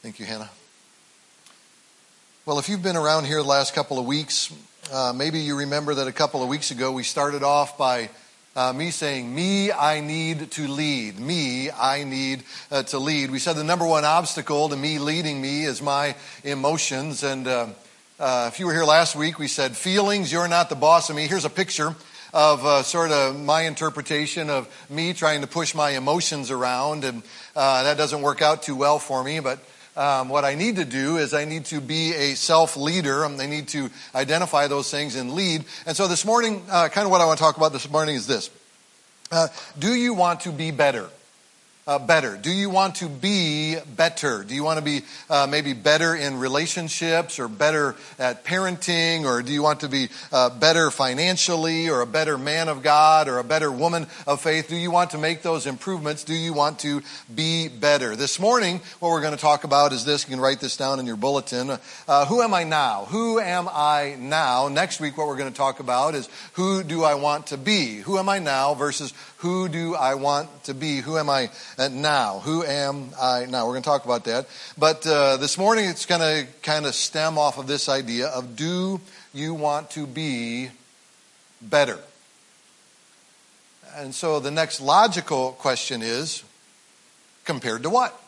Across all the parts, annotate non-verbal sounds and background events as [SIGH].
Thank you, Hannah. Well, if you've been around here the last couple of weeks, uh, maybe you remember that a couple of weeks ago we started off by uh, me saying, Me, I need to lead. Me, I need uh, to lead. We said the number one obstacle to me leading me is my emotions. And uh, uh, if you were here last week, we said, Feelings, you're not the boss of me. Here's a picture of uh, sort of my interpretation of me trying to push my emotions around. And uh, that doesn't work out too well for me, but um, what I need to do is I need to be a self leader. I need to identify those things and lead. And so this morning, uh, kind of what I want to talk about this morning is this uh, Do you want to be better? Uh, better? Do you want to be better? Do you want to be uh, maybe better in relationships or better at parenting? Or do you want to be uh, better financially or a better man of God or a better woman of faith? Do you want to make those improvements? Do you want to be better? This morning, what we're going to talk about is this. You can write this down in your bulletin. Uh, who am I now? Who am I now? Next week, what we're going to talk about is who do I want to be? Who am I now versus who do I want to be? Who am I now? Who am I now? We're going to talk about that. But uh, this morning it's going to kind of stem off of this idea of do you want to be better? And so the next logical question is compared to what?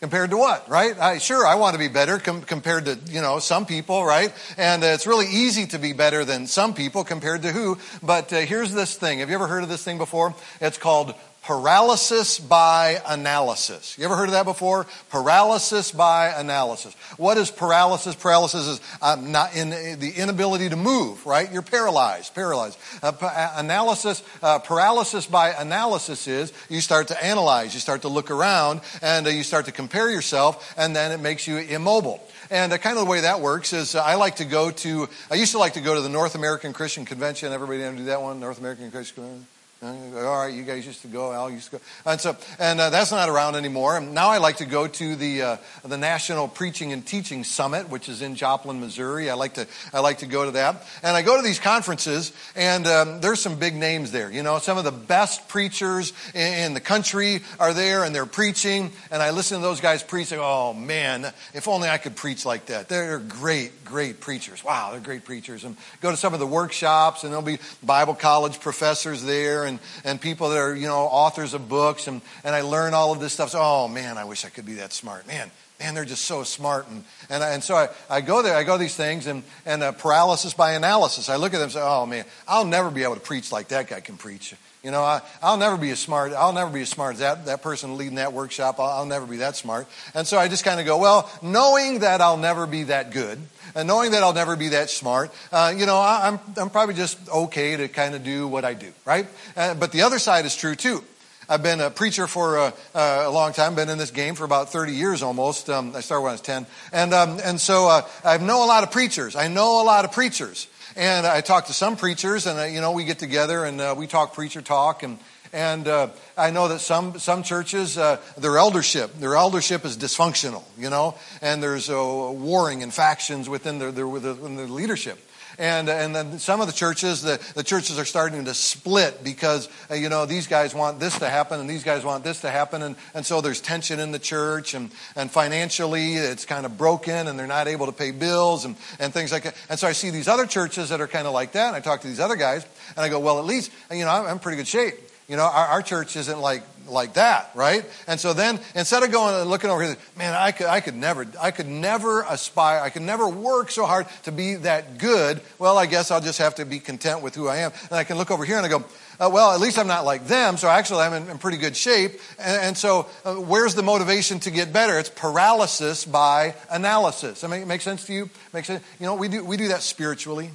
Compared to what, right? I, sure, I want to be better com- compared to, you know, some people, right? And uh, it's really easy to be better than some people compared to who. But uh, here's this thing. Have you ever heard of this thing before? It's called paralysis by analysis. You ever heard of that before? Paralysis by analysis. What is paralysis? Paralysis is um, not in the inability to move, right? You're paralyzed, paralyzed. Uh, analysis, uh, paralysis by analysis is you start to analyze, you start to look around, and uh, you start to compare yourself, and then it makes you immobile. And uh, kind of the way that works is uh, I like to go to, I used to like to go to the North American Christian Convention. Everybody ever do that one? North American Christian Convention? All right, you guys used to go. Al used to go, and so and uh, that's not around anymore. And now I like to go to the uh, the National Preaching and Teaching Summit, which is in Joplin, Missouri. I like to I like to go to that, and I go to these conferences, and um, there's some big names there. You know, some of the best preachers in, in, the country are there, and they're preaching, and I listen to those guys preach. And, oh man, if only I could preach like that. They're great, great preachers. Wow, they're great preachers. And go to some of the workshops, and there'll be Bible college professors there and, and people that are, you know, authors of books, and, and I learn all of this stuff. So, oh man, I wish I could be that smart. Man, man, they're just so smart. And, and, and so I, I go there, I go to these things, and, and paralysis by analysis. I look at them and say, oh man, I'll never be able to preach like that guy can preach. You know, I, will never be as smart. I'll never be as smart as that, that person leading that workshop. I'll, I'll never be that smart. And so I just kind of go, well, knowing that I'll never be that good, and knowing that I'll never be that smart, uh, you know, I, am I'm, I'm probably just okay to kind of do what I do, right? Uh, but the other side is true too. I've been a preacher for a, a, long time, been in this game for about 30 years almost. Um, I started when I was 10. And, um, and so uh, I know a lot of preachers. I know a lot of preachers. And I talk to some preachers, and uh, you know, we get together and uh, we talk preacher talk. And and uh, I know that some some churches, uh, their eldership, their eldership is dysfunctional. You know, and there's uh, warring and factions within their, their within their leadership. And, and then some of the churches, the, the churches are starting to split because, uh, you know, these guys want this to happen and these guys want this to happen. And, and so there's tension in the church and, and financially it's kind of broken and they're not able to pay bills and, and things like that. And so I see these other churches that are kind of like that. And I talk to these other guys and I go, well, at least, you know, I'm pretty good shape. You know, our, our church isn't like like that, right? And so then instead of going and looking over here, man, I could I could never I could never aspire, I could never work so hard to be that good. Well, I guess I'll just have to be content with who I am. And I can look over here and I go, uh, well, at least I'm not like them, so actually I'm in, in pretty good shape. And, and so, uh, where's the motivation to get better? It's paralysis by analysis. That make, make sense to you? Makes sense? You know, we do we do that spiritually.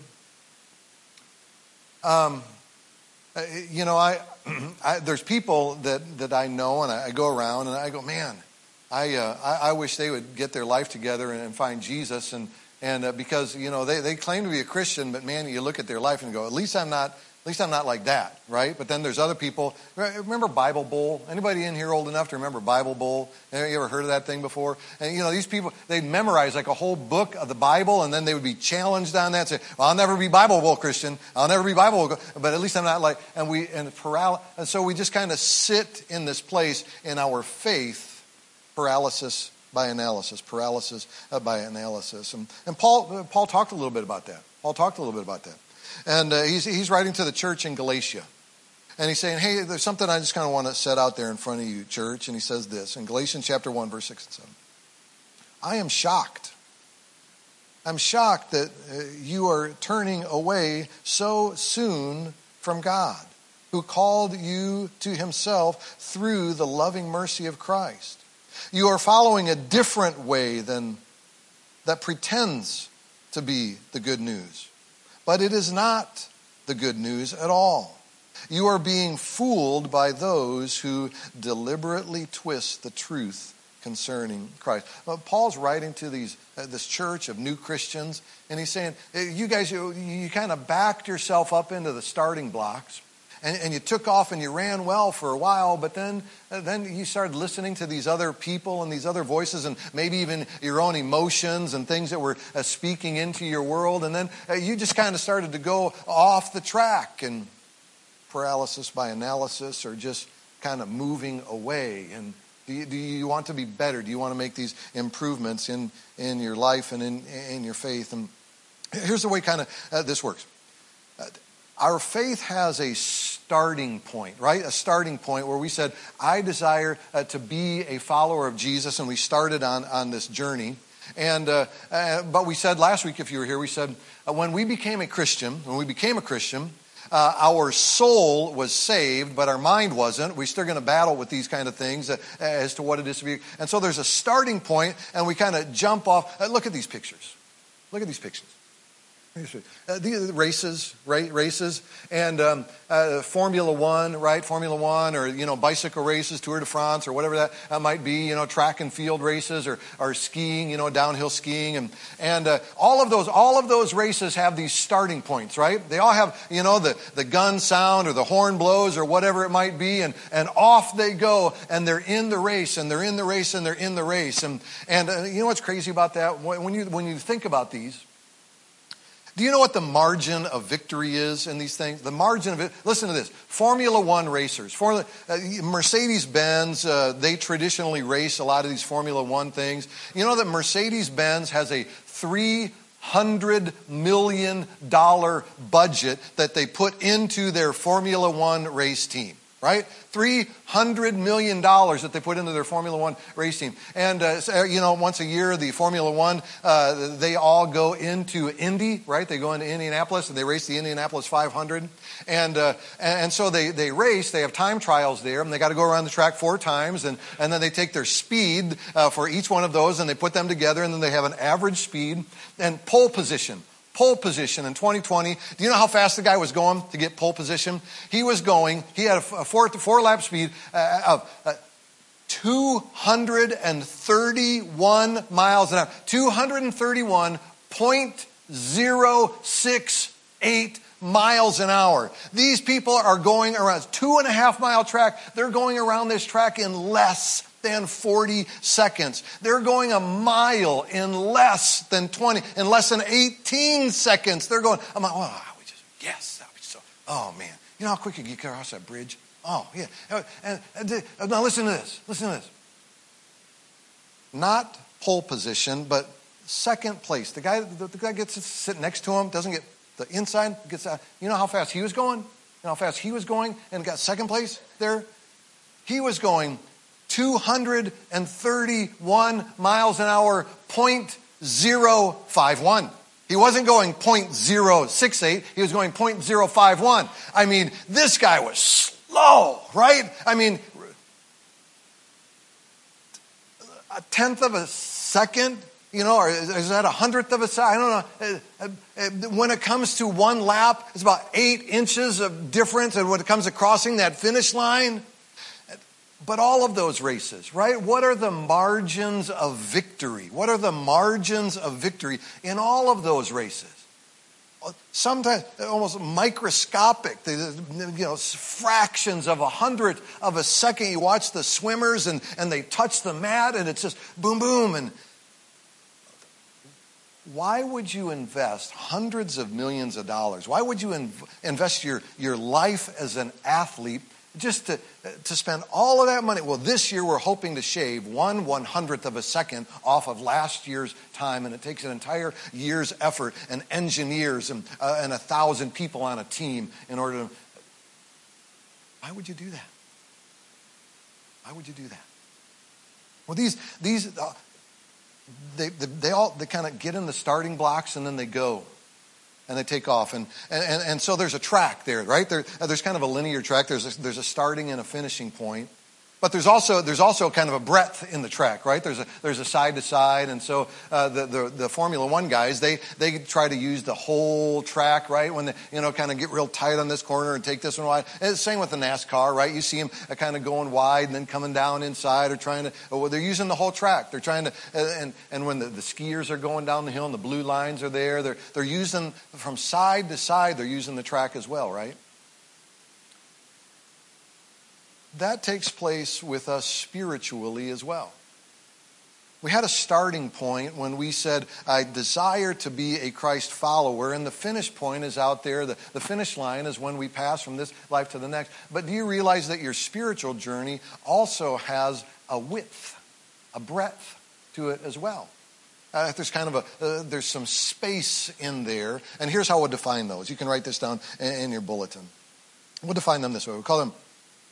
Um, uh, you know, I, [CLEARS THROAT] I, there's people that, that I know and I, I, go around and I go, man, I, uh, I, I, wish they would get their life together and, and find Jesus. And, and uh, because, you know, they, they claim to be a Christian, but man, you look at their life and go, at least I'm not at least I'm not like that, right? But then there's other people. Remember Bible Bowl? Anybody in here old enough to remember Bible Bowl? You ever heard of that thing before? And you know, these people, they'd memorize like a whole book of the Bible and then they would be challenged on that. Say, well, I'll never be Bible Bowl Christian. I'll never be Bible Bowl, but at least I'm not like, and we, and paralysis. And so we just kind of sit in this place in our faith, paralysis by analysis, paralysis uh, by analysis. And, and Paul, uh, Paul talked a little bit about that. Paul talked a little bit about that. And uh, he's, he's writing to the church in Galatia. And he's saying, hey, there's something I just kind of want to set out there in front of you, church. And he says this in Galatians chapter 1, verse 6 and 7. I am shocked. I'm shocked that uh, you are turning away so soon from God, who called you to himself through the loving mercy of Christ. You are following a different way than that pretends to be the good news. But it is not the good news at all. You are being fooled by those who deliberately twist the truth concerning Christ. Paul's writing to these uh, this church of new Christians, and he's saying, "You guys, you, you kind of backed yourself up into the starting blocks." And, and you took off and you ran well for a while, but then, then you started listening to these other people and these other voices and maybe even your own emotions and things that were uh, speaking into your world. And then uh, you just kind of started to go off the track and paralysis by analysis or just kind of moving away. And do you, do you want to be better? Do you want to make these improvements in, in your life and in, in your faith? And here's the way kind of uh, this works. Uh, our faith has a starting point, right? A starting point where we said, I desire uh, to be a follower of Jesus, and we started on, on this journey. And, uh, uh, but we said last week, if you were here, we said, uh, when we became a Christian, when we became a Christian, uh, our soul was saved, but our mind wasn't. We're still going to battle with these kind of things uh, as to what it is to be. And so there's a starting point, and we kind of jump off. Uh, look at these pictures. Look at these pictures. Uh, the races, right? Races, and um, uh, Formula One, right? Formula One, or you know, bicycle races, Tour de France, or whatever that might be. You know, track and field races, or, or skiing. You know, downhill skiing, and and uh, all of those, all of those races have these starting points, right? They all have, you know, the the gun sound or the horn blows or whatever it might be, and and off they go, and they're in the race, and they're in the race, and they're in the race, and and uh, you know what's crazy about that? When you when you think about these do you know what the margin of victory is in these things? The margin of it, listen to this Formula One racers, Formula, uh, Mercedes Benz, uh, they traditionally race a lot of these Formula One things. You know that Mercedes Benz has a $300 million budget that they put into their Formula One race team right? $300 million that they put into their Formula One race team. And, uh, uh, you know, once a year, the Formula One, uh, they all go into Indy, right? They go into Indianapolis and they race the Indianapolis 500. And, uh, and so they, they race, they have time trials there, and they got to go around the track four times. And, and then they take their speed uh, for each one of those and they put them together, and then they have an average speed and pole position pole position in 2020. Do you know how fast the guy was going to get pole position? He was going, he had a four, four lap speed uh, of uh, 231 miles an hour. 231.068 miles an hour. These people are going around two and a half mile track. They're going around this track in less than 40 seconds. They're going a mile in less than 20, in less than 18 seconds. They're going, I'm like, oh, we just, yes, would so, oh man. You know how quick you get across that bridge? Oh, yeah. And, and, and, now listen to this. Listen to this. Not pole position, but second place. The guy, the, the guy gets to sit next to him, doesn't get the inside, gets out. You know how fast he was going? You know how fast he was going and got second place there? He was going 231 miles an hour, 0.051. He wasn't going 0.068, he was going 0.051. I mean, this guy was slow, right? I mean, a tenth of a second, you know, or is that a hundredth of a second? I don't know. Uh, uh, when it comes to one lap, it's about eight inches of difference. And when it comes to crossing that finish line, but all of those races, right? What are the margins of victory? What are the margins of victory in all of those races? Sometimes almost microscopic, you know, fractions of a hundredth of a second. You watch the swimmers and, and they touch the mat and it's just boom, boom. And why would you invest hundreds of millions of dollars? Why would you invest your, your life as an athlete just to, to spend all of that money. Well, this year we're hoping to shave one one hundredth of a second off of last year's time, and it takes an entire year's effort and engineers and, uh, and a thousand people on a team in order to. Why would you do that? Why would you do that? Well, these, these uh, they, they, they all they kind of get in the starting blocks and then they go and they take off. And, and, and so there's a track there, right? There, there's kind of a linear track. There's a, there's a starting and a finishing point. But there's also, there's also kind of a breadth in the track, right? There's a, there's a side to side. And so uh, the, the, the, Formula One guys, they, they try to use the whole track, right? When they, you know, kind of get real tight on this corner and take this one wide. And same with the NASCAR, right? You see them uh, kind of going wide and then coming down inside or trying to, well, they're using the whole track. They're trying to, uh, and, and when the, the skiers are going down the hill and the blue lines are there, they're, they're using from side to side, they're using the track as well, right? That takes place with us spiritually as well. We had a starting point when we said, I desire to be a Christ follower, and the finish point is out there. The, the finish line is when we pass from this life to the next. But do you realize that your spiritual journey also has a width, a breadth to it as well? Uh, there's kind of a uh, there's some space in there, and here's how we'll define those. You can write this down in, in your bulletin. We'll define them this way. we'll call them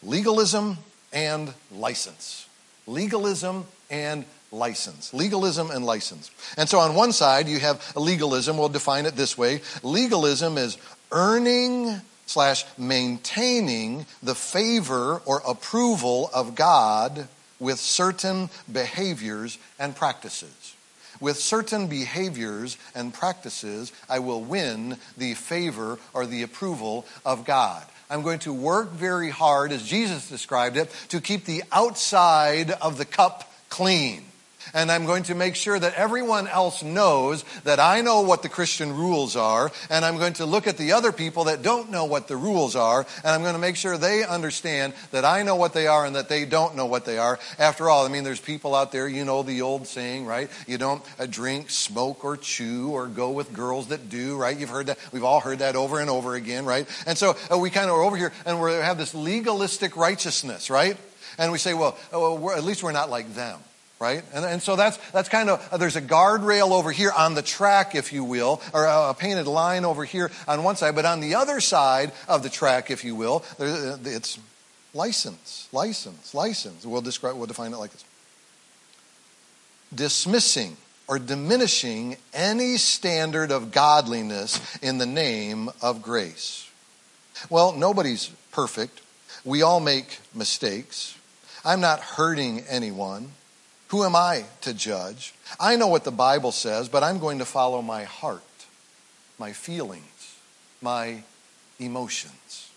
legalism and license. Legalism and license. Legalism and license. And so on one side, you have legalism. We'll define it this way legalism is earning slash maintaining the favor or approval of God with certain behaviors and practices. With certain behaviors and practices, I will win the favor or the approval of God. I'm going to work very hard, as Jesus described it, to keep the outside of the cup clean and I'm going to make sure that everyone else knows that I know what the Christian rules are, and I'm going to look at the other people that don't know what the rules are, and I'm going to make sure they understand that I know what they are and that they don't know what they are. After all, I mean, there's people out there, you know the old saying, right? You don't uh, drink, smoke, or chew, or go with girls that do, right? You've heard that. We've all heard that over and over again, right? And so uh, we kind of are over here, and we have this legalistic righteousness, right? And we say, well, uh, well at least we're not like them right? And, and so that's, that's kind of, there's a guardrail over here on the track, if you will, or a, painted line over here on one side, but on the other side of the track, if you will, uh, it's license, license, license. We'll, describe, we'll define it like this dismissing or diminishing any standard of godliness in the name of grace. Well, nobody's perfect. We all make mistakes. I'm not hurting anyone. Who am I to judge? I know what the Bible says, but I'm going to follow my heart, my feelings, my emotions.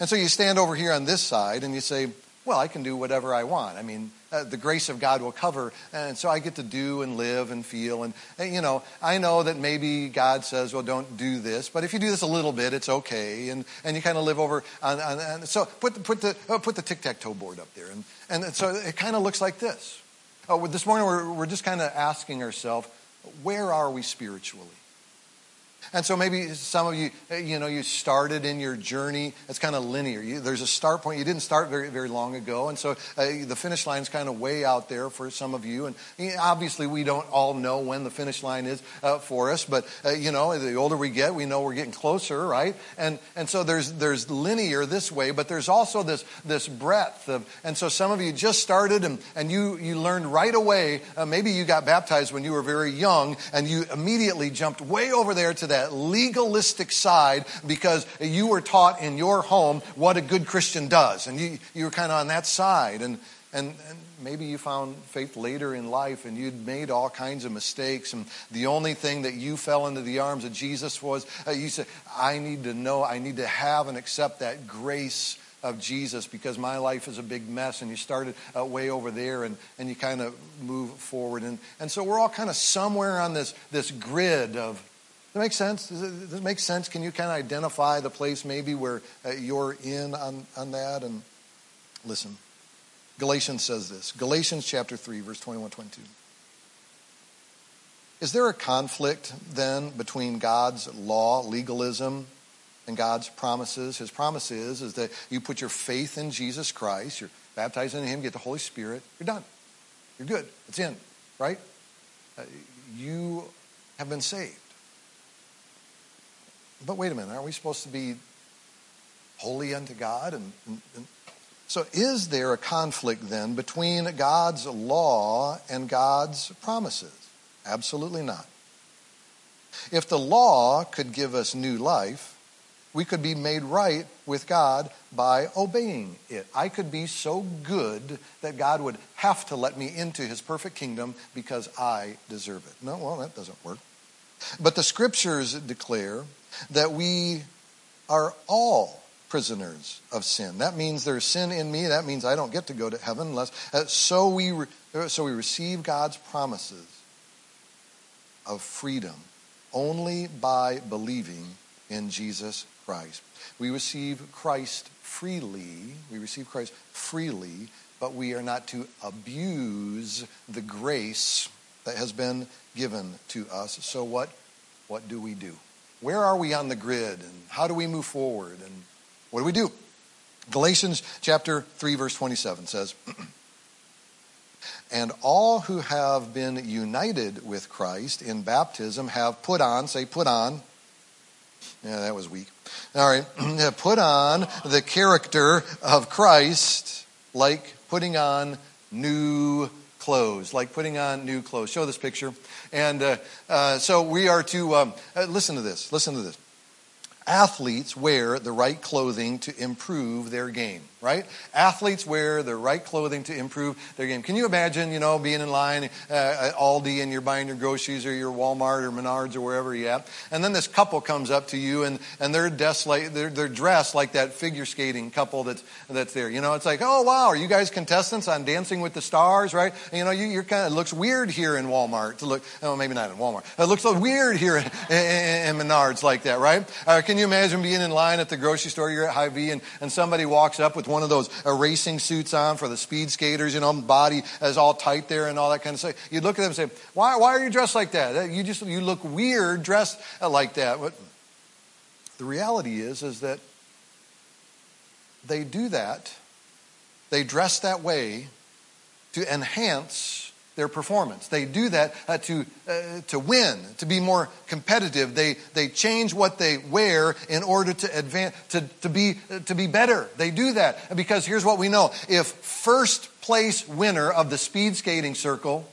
And so you stand over here on this side and you say, well, I can do whatever I want. I mean, uh, the grace of God will cover, and so I get to do and live and feel. And, and, you know, I know that maybe God says, well, don't do this, but if you do this a little bit, it's okay. And, and you kind of live over on, on, so put the, put the, uh, put the tic tac toe board up there. And, and so it kind of looks like this. Oh, this morning we're, we're just kind of asking ourselves, where are we spiritually? And so maybe some of you, you know, you started in your journey. It's kind of linear. You, there's a start point. You didn't start very, very long ago. And so uh, the finish line is kind of way out there for some of you. And obviously, we don't all know when the finish line is uh, for us. But, uh, you know, the older we get, we know we're getting closer, right? And, and so there's, there's linear this way, but there's also this, this breadth. Of, and so some of you just started and, and you, you learned right away. Maybe you got baptized when you were very young and you immediately jumped way over there to that legalistic side because you were taught in your home what a good Christian does. And you, you were kind of on that side. And, and, and maybe you found faith later in life and you'd made all kinds of mistakes. And the only thing that you fell into the arms of Jesus was uh, you said, I need to know, I need to have and accept that grace of Jesus because my life is a big mess. And you started uh, way over there and, and you kind of move forward. And, and so we're all kind of somewhere on this, this grid of that make sense? Does it, does it, make sense? Can you kind of identify the place maybe where uh, you're in on, on that? And listen, Galatians says this Galatians chapter 3, verse 21 22. Is there a conflict then between God's law, legalism, and God's promises. His promise is, is that you put your faith in Jesus Christ, you're baptized in Him, get the Holy Spirit, you're done. You're good. It's in, right? Uh, you have been saved. But wait a minute, aren't we supposed to be holy unto God? And, and, and so, is there a conflict then between God's law and God's promises? Absolutely not. If the law could give us new life, we could be made right with God by obeying it. I could be so good that God would have to let me into his perfect kingdom because I deserve it. No, well, that doesn't work. But the scriptures declare that we are all prisoners of sin. That means there's sin in me. That means I don't get to go to heaven unless. Uh, so we uh, so we receive God's promises of freedom only by believing in Jesus Christ. We receive Christ freely. We receive Christ freely, but we are not to abuse the grace that has been given to us. So what what do we do? Where are we on the grid and how do we move forward and what do we do? Galatians chapter 3 verse 27 says [CLEARS THROAT] And all who have been united with Christ in baptism have put on, say put on. Yeah, that was weak. All right. [CLEARS THROAT] put on the character of Christ like putting on new clothes, like putting on new clothes. Show this picture. And uh, uh, so we are to um, uh, listen to this. Listen to this athletes wear the right clothing to improve their game, right? Athletes wear the right clothing to improve their game. Can you imagine, you know, being in line uh, at Aldi and you're buying your groceries or your Walmart or Menards or wherever you're at, and then this couple comes up to you and, and they're, dressed like, they're, they're dressed like that figure skating couple that's, that's there. You know, it's like, oh, wow, are you guys contestants on Dancing with the Stars, right? And, you know, you, are kind of, it looks weird here in Walmart to look, oh, maybe not in Walmart. It looks so weird here in, in, in Menards like that, right? Uh, can you imagine being in line at the grocery store, you're at Hy-Vee, and, and somebody walks up with one of those racing suits on for the speed skaters, you know, body is all tight there and all that kind of stuff. You'd look at them and say, why, why are you dressed like that? You just, you look weird dressed uh, like that. But the reality is, is that they do that, they dress that way to enhance their performance. They do that uh, to, uh, to win, to be more competitive. They, they change what they wear in order to advance, to, to, be, uh, to be better. They do that because here's what we know. If first place winner of the speed skating circle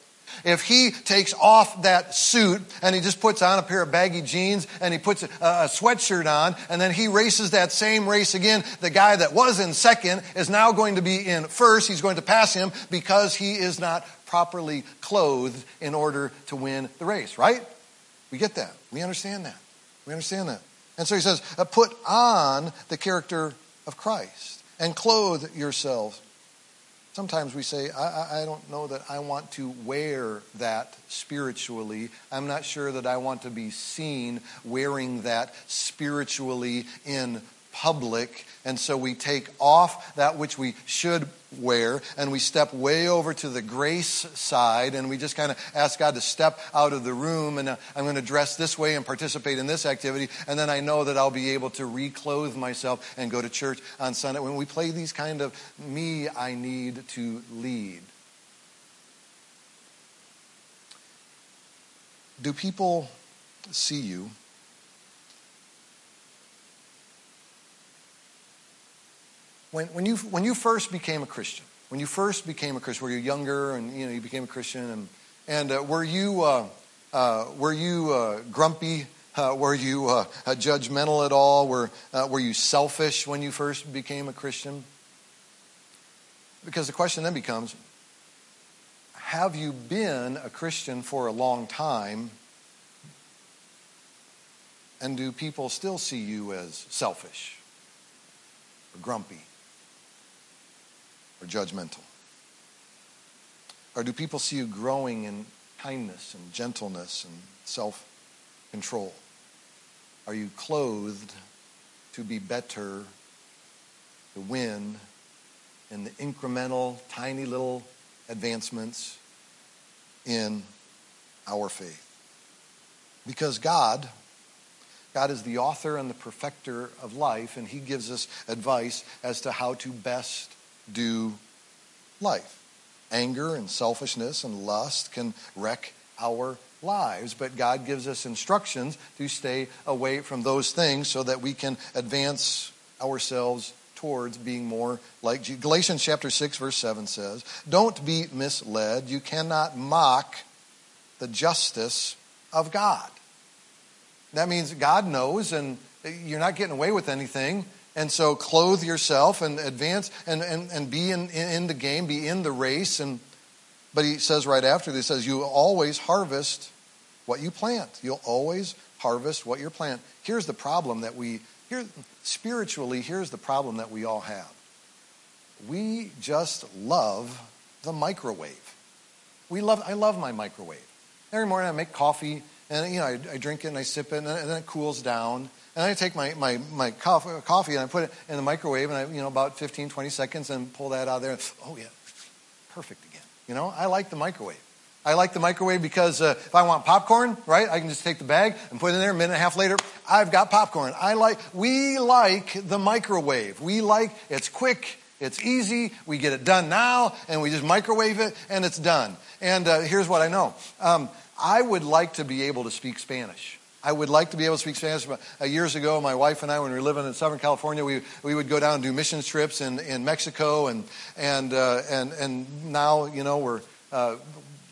if he takes off that suit and he just puts on a pair of baggy jeans and he puts a, a, sweatshirt on and then he races that same race again, the guy that was in second is now going to be in first. He's going to pass him because he is not properly clothed in order to win the race, right? We get that. We understand that. We understand that. And so he says, uh, put on the character of Christ and clothe yourselves. Sometimes we say, I, I, don't know that I want to wear that spiritually. I'm not sure that I want to be seen wearing that spiritually in public. And so we take off that which we should wear and we step way over to the grace side and we just kind of ask God to step out of the room and uh, I'm going to dress this way and participate in this activity. And then I know that I'll be able to reclothe myself and go to church on Sunday. When we play these kind of me, I need to lead. Do people see you? When, when, you, when you first became a Christian, when you first became a Christian, were you younger and you know you became a Christian, and, and uh, were you uh, uh, were you uh, grumpy? Uh, were you uh, judgmental at all? Were were you selfish when you first became a Christian? Because the question then becomes: Have you been a Christian for a long time? And do people still see you as selfish or grumpy? Or judgmental? Or do people see you growing in kindness and gentleness and self control? Are you clothed to be better, to win in the incremental, tiny little advancements in our faith? Because God God is the author and the perfecter of life, and He gives us advice as to how to best do life. Anger and selfishness and lust can wreck our lives, but God gives us instructions to stay away from those things so that we can advance ourselves towards being more like Jesus. Galatians chapter 6 verse 7 says, "Don't be misled. You cannot mock the justice of God." That means God knows and you're not getting away with anything. And so clothe yourself and advance and, and, and be in, in the game, be in the race. And, but he says right after this, says, you always harvest what you plant. You'll always harvest what you plant. Here's the problem that we, here, spiritually, here's the problem that we all have. We just love the microwave. We love, I love my microwave. Every morning I make coffee and you know, I, I drink it and I sip it, and then, it cools down. And I take my, my, my coffee, and I put it in the microwave, and I, you know, about 15, 20 seconds, and pull that out there. Oh, yeah, perfect again. You know, I like the microwave. I like the microwave because uh, if I want popcorn, right, I can just take the bag and put it in there. A minute and a half later, I've got popcorn. I like, we like the microwave. We like, it's quick, it's easy, we get it done now, and we just microwave it, and it's done. And uh, here's what I know. Um, I would like to be able to speak Spanish. I would like to be able to speak Spanish. Uh, years ago, my wife and I, when we were living in Southern California, we, we would go down and do mission trips in, in Mexico, and and uh, and and now you know we're uh,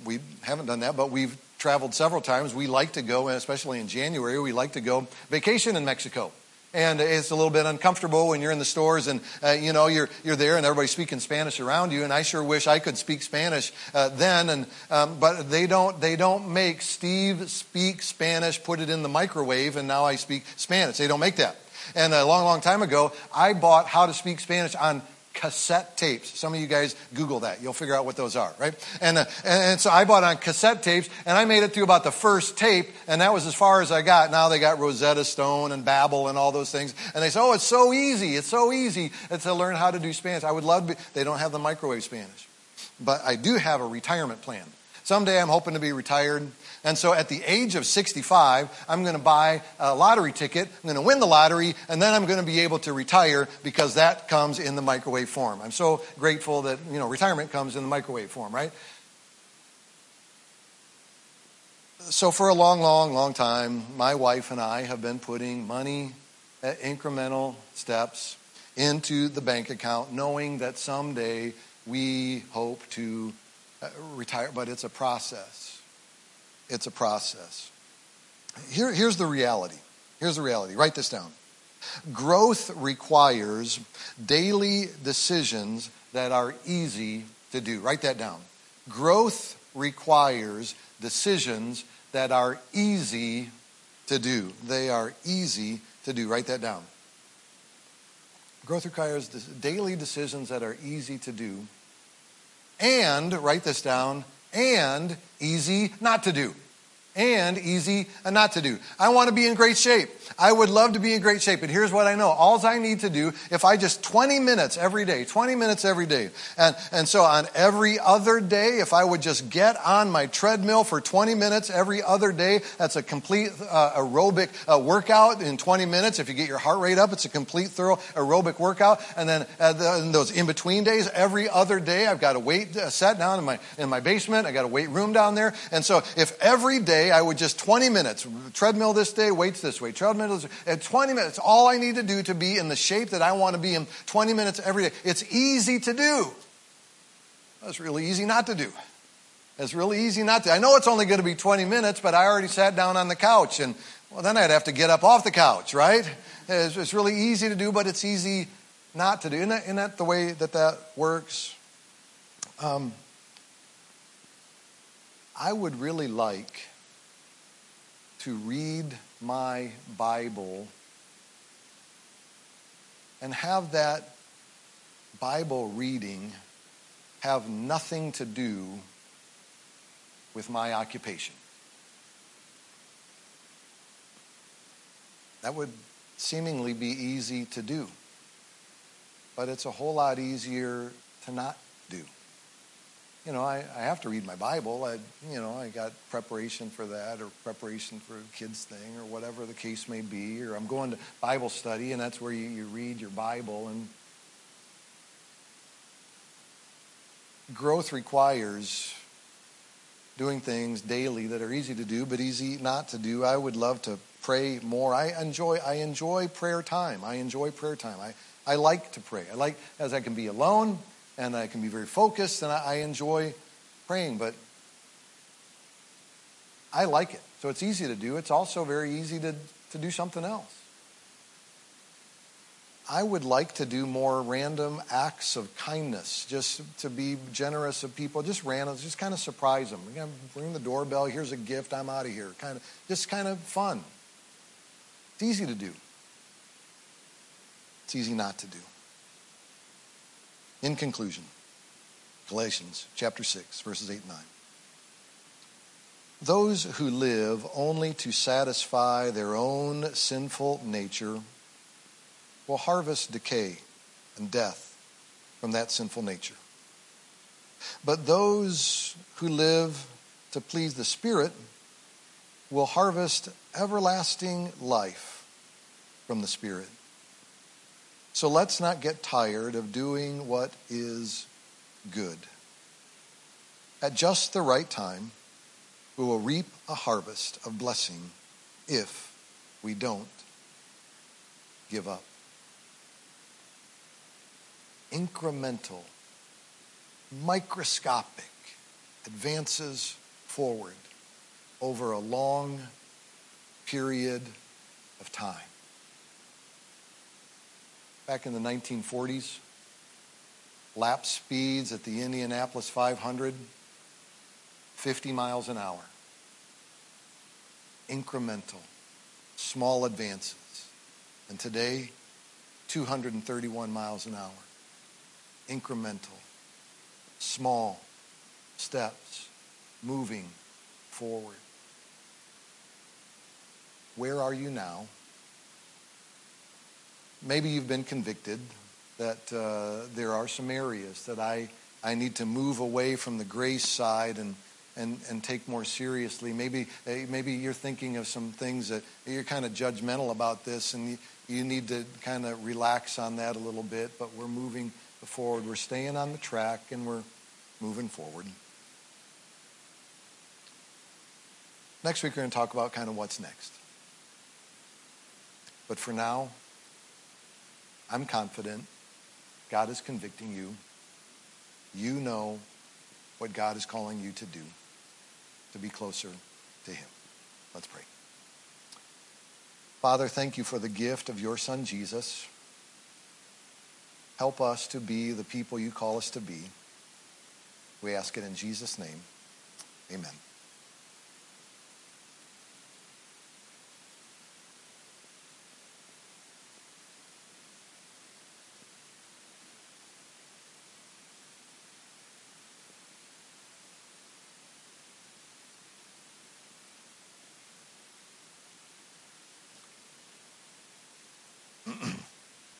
we haven't done that, but we've traveled several times. We like to go, and especially in January, we like to go vacation in Mexico and it's a little bit uncomfortable when you're in the stores and uh, you know you're you're there and everybody's speaking Spanish around you. And I sure wish I could speak Spanish uh, then. And um, but they don't they don't make Steve speak Spanish, put it in the microwave, and now I speak Spanish. They don't make that. And a long, long time ago, I bought How to Speak Spanish on cassette tapes. Some of you guys Google that. You'll figure out what those are, right? And, uh, and, so I bought on cassette tapes, and I made it through about the first tape, and that was as far as I got. Now they got Rosetta Stone and Babbel and all those things. And they say, oh, it's so easy. It's so easy to learn how to do Spanish. I would love to be, they don't have the microwave Spanish. But I do have a retirement plan. Someday I'm hoping to be retired and so at the age of 65, I'm going to buy a lottery ticket, I'm going to win the lottery, and then I'm going to be able to retire because that comes in the microwave form. I'm so grateful that, you know, retirement comes in the microwave form, right? So for a long, long, long time, my wife and I have been putting money at incremental steps into the bank account, knowing that someday we hope to uh, Uh, retire, but it's a process it's a process. Here, here's the reality. Here's the reality. Write this down. Growth requires daily decisions that are easy to do. Write that down. Growth requires decisions that are easy to do. They are easy to do. Write that down. Growth requires daily decisions that are easy to do. And, write this down, and easy not to do and easy not to do. I want to be in great shape. I would love to be in great shape. And here's what I know. All I need to do, if I just 20 minutes every day, 20 minutes every day. And, and so on every other day, if I would just get on my treadmill for 20 minutes every other day, that's a complete uh, aerobic uh, workout in 20 minutes. If you get your heart rate up, it's a complete thorough aerobic workout. And then uh, the, in those in between days, every other day, I've got a weight uh, set down in my, in my basement. I got a weight room down there. And so if every day I would just 20 minutes, treadmill this day, weights this way, treadmill minutes, at 20 minutes, all I need to do to be in the shape that I want to be in 20 minutes every day. It's easy to do. It's really easy not to do. It's really easy not to. I know it's only going to be 20 minutes, but I already sat down on the couch and well, then I'd have to get up off the couch, right? It's, it's really easy to do, but it's easy not to do. Isn't that, isn't that the way that that works? Um, I would really like to read my Bible and have that Bible reading have nothing to do with my occupation. That would seemingly be easy to do, but it's a whole lot easier to not. You know, I, I have to read my Bible. I, you know, I got preparation for that or preparation for a kid's thing or whatever the case may be. Or I'm going to Bible study and that's where you, you read your Bible. And growth requires doing things daily that are easy to do but easy not to do. I would love to pray more. I enjoy I enjoy prayer time. I enjoy prayer time. I, I like to pray. I like as I can be alone and I can be very focused and I, I enjoy praying, but I like it. So it's easy to do. It's also very easy to, to do something else. I would like to do more random acts of kindness, just to be generous of people, just random, just kind of surprise them. You know, ring the doorbell, here's a gift, I'm out of here. Kind of, just kind of fun. It's easy to do. It's easy not to do. In conclusion, Galatians chapter 6, verses 8 and 9. Those who live only to satisfy their own sinful nature will harvest decay and death from that sinful nature. But those who live to please the Spirit will harvest everlasting life from the Spirit. So let's not get tired of doing what is good. At just the right time, we will reap a harvest of blessing if we don't give up. Incremental, microscopic advances forward over a long period of time back in the 1940s. Lap speeds at the Indianapolis 500, 50 miles an hour. Incremental, small advances. And today, 231 miles an hour. Incremental, small steps moving forward. Where are you now? Maybe you've been convicted that uh, there are some areas that I, I need to move away from the grace side and, and, and take more seriously. Maybe, eh, maybe you're thinking of some things that you're kind of judgmental about this and you, you need to kind of relax on that a little bit, but we're moving forward. We're staying on the track and we're moving forward. Next week, we're going to talk about kind of what's next. But for now, I'm confident God is convicting you. You know what God is calling you to do to be closer to Him. Let's pray. Father, thank you for the gift of your Son, Jesus. Help us to be the people you call us to be. We ask it in Jesus' name. Amen.